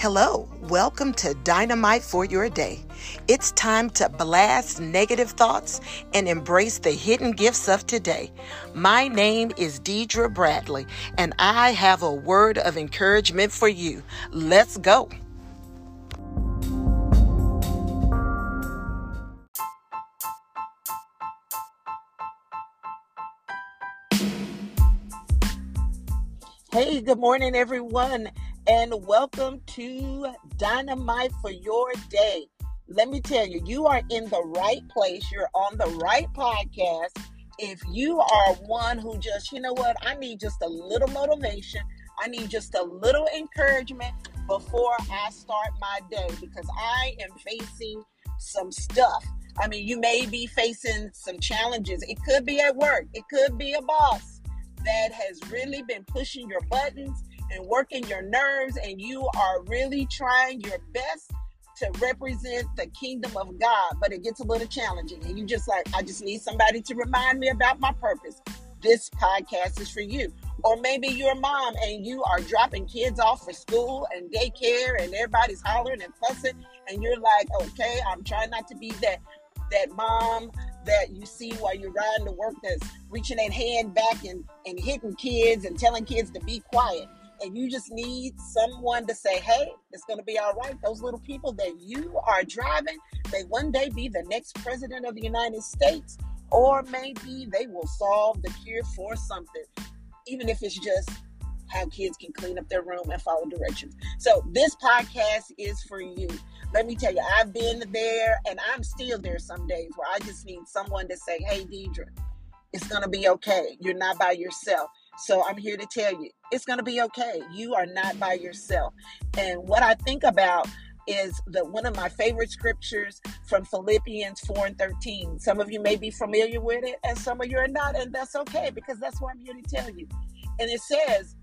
Hello, welcome to Dynamite for Your Day. It's time to blast negative thoughts and embrace the hidden gifts of today. My name is Diedre Bradley, and I have a word of encouragement for you. Let's go. Hey, good morning, everyone and welcome to Dynamite for Your Day. Let me tell you, you are in the right place. You're on the right podcast. If you are one who just, you know what, I need just a little motivation, I need just a little encouragement before I start my day because I am facing some stuff. I mean, you may be facing some challenges. It could be at work, it could be a boss that has really been pushing your buttons and working your nerves, and you are really trying your best to represent the kingdom of God, but it gets a little challenging. And you just like, I just need somebody to remind me about my purpose. This podcast is for you. Or maybe you're a mom and you are dropping kids off for school and daycare and everybody's hollering and fussing and you're like, okay, I'm trying not to be that that mom that you see while you're riding to work that's reaching that hand back and, and hitting kids and telling kids to be quiet and you just need someone to say, hey, it's going to be all right. Those little people that you are driving may one day be the next president of the United States, or maybe they will solve the cure for something, even if it's just how kids can clean up their room and follow directions. So, this podcast is for you. Let me tell you, I've been there and I'm still there some days where I just need someone to say, hey, Diedre, it's going to be okay. You're not by yourself. So I'm here to tell you, it's going to be okay. You are not by yourself. And what I think about is the one of my favorite scriptures from Philippians 4 and 13. Some of you may be familiar with it, and some of you are not, and that's okay because that's what I'm here to tell you. And it says,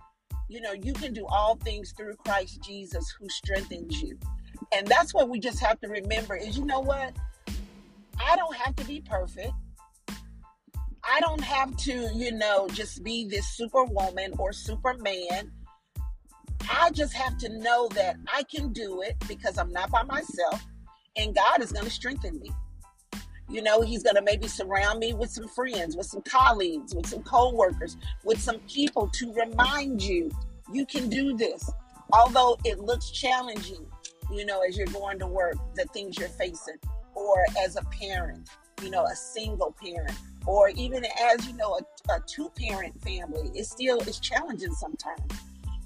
you know, you can do all things through Christ Jesus who strengthens you. And that's what we just have to remember is you know what? I don't have to be perfect. I don't have to, you know, just be this superwoman or superman. I just have to know that I can do it because I'm not by myself and God is going to strengthen me. You know, He's going to maybe surround me with some friends, with some colleagues, with some co-workers, with some people to remind you you can do this. Although it looks challenging, you know, as you're going to work, the things you're facing, or as a parent, you know, a single parent, or even as you know a, a two parent family it still is challenging sometimes.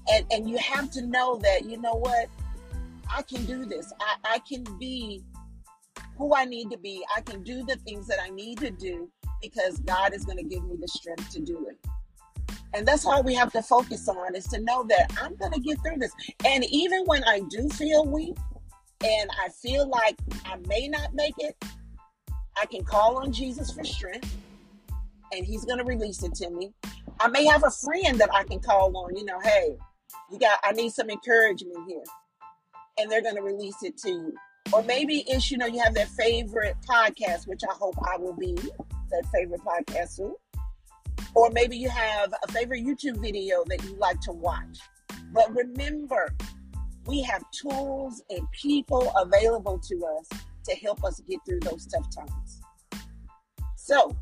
And and you have to know that you know what? I can do this. I, I can be who i need to be. I can do the things that i need to do because god is going to give me the strength to do it. And that's all we have to focus on is to know that i'm going to get through this. And even when i do feel weak and i feel like i may not make it i can call on jesus for strength and he's going to release it to me. I may have a friend that I can call on, you know, hey, you got, I need some encouragement here. And they're going to release it to you. Or maybe it's, you know, you have that favorite podcast, which I hope I will be that favorite podcast soon. Or maybe you have a favorite YouTube video that you like to watch. But remember, we have tools and people available to us to help us get through those tough times. So,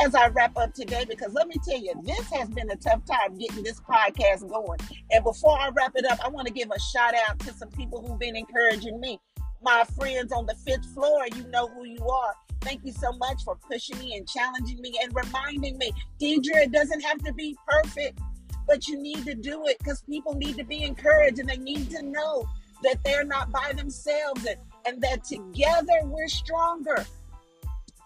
as I wrap up today, because let me tell you, this has been a tough time getting this podcast going. And before I wrap it up, I want to give a shout out to some people who've been encouraging me. My friends on the fifth floor, you know who you are. Thank you so much for pushing me and challenging me and reminding me, Diedre, it doesn't have to be perfect, but you need to do it because people need to be encouraged and they need to know that they're not by themselves and, and that together we're stronger.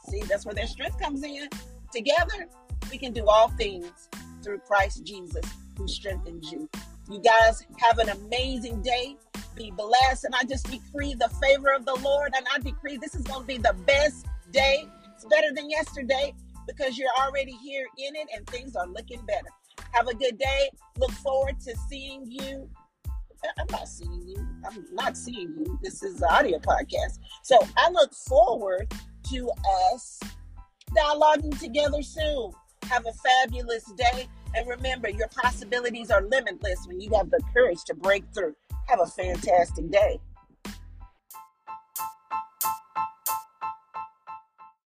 See, that's where their strength comes in. Together, we can do all things through Christ Jesus who strengthens you. You guys have an amazing day. Be blessed. And I just decree the favor of the Lord. And I decree this is going to be the best day. It's better than yesterday because you're already here in it and things are looking better. Have a good day. Look forward to seeing you. Uh, I'm not seeing you. I'm not seeing you. This is audio podcast. So I look forward to us dialoguing together soon. Have a fabulous day. And remember, your possibilities are limitless when you have the courage to break through. Have a fantastic day.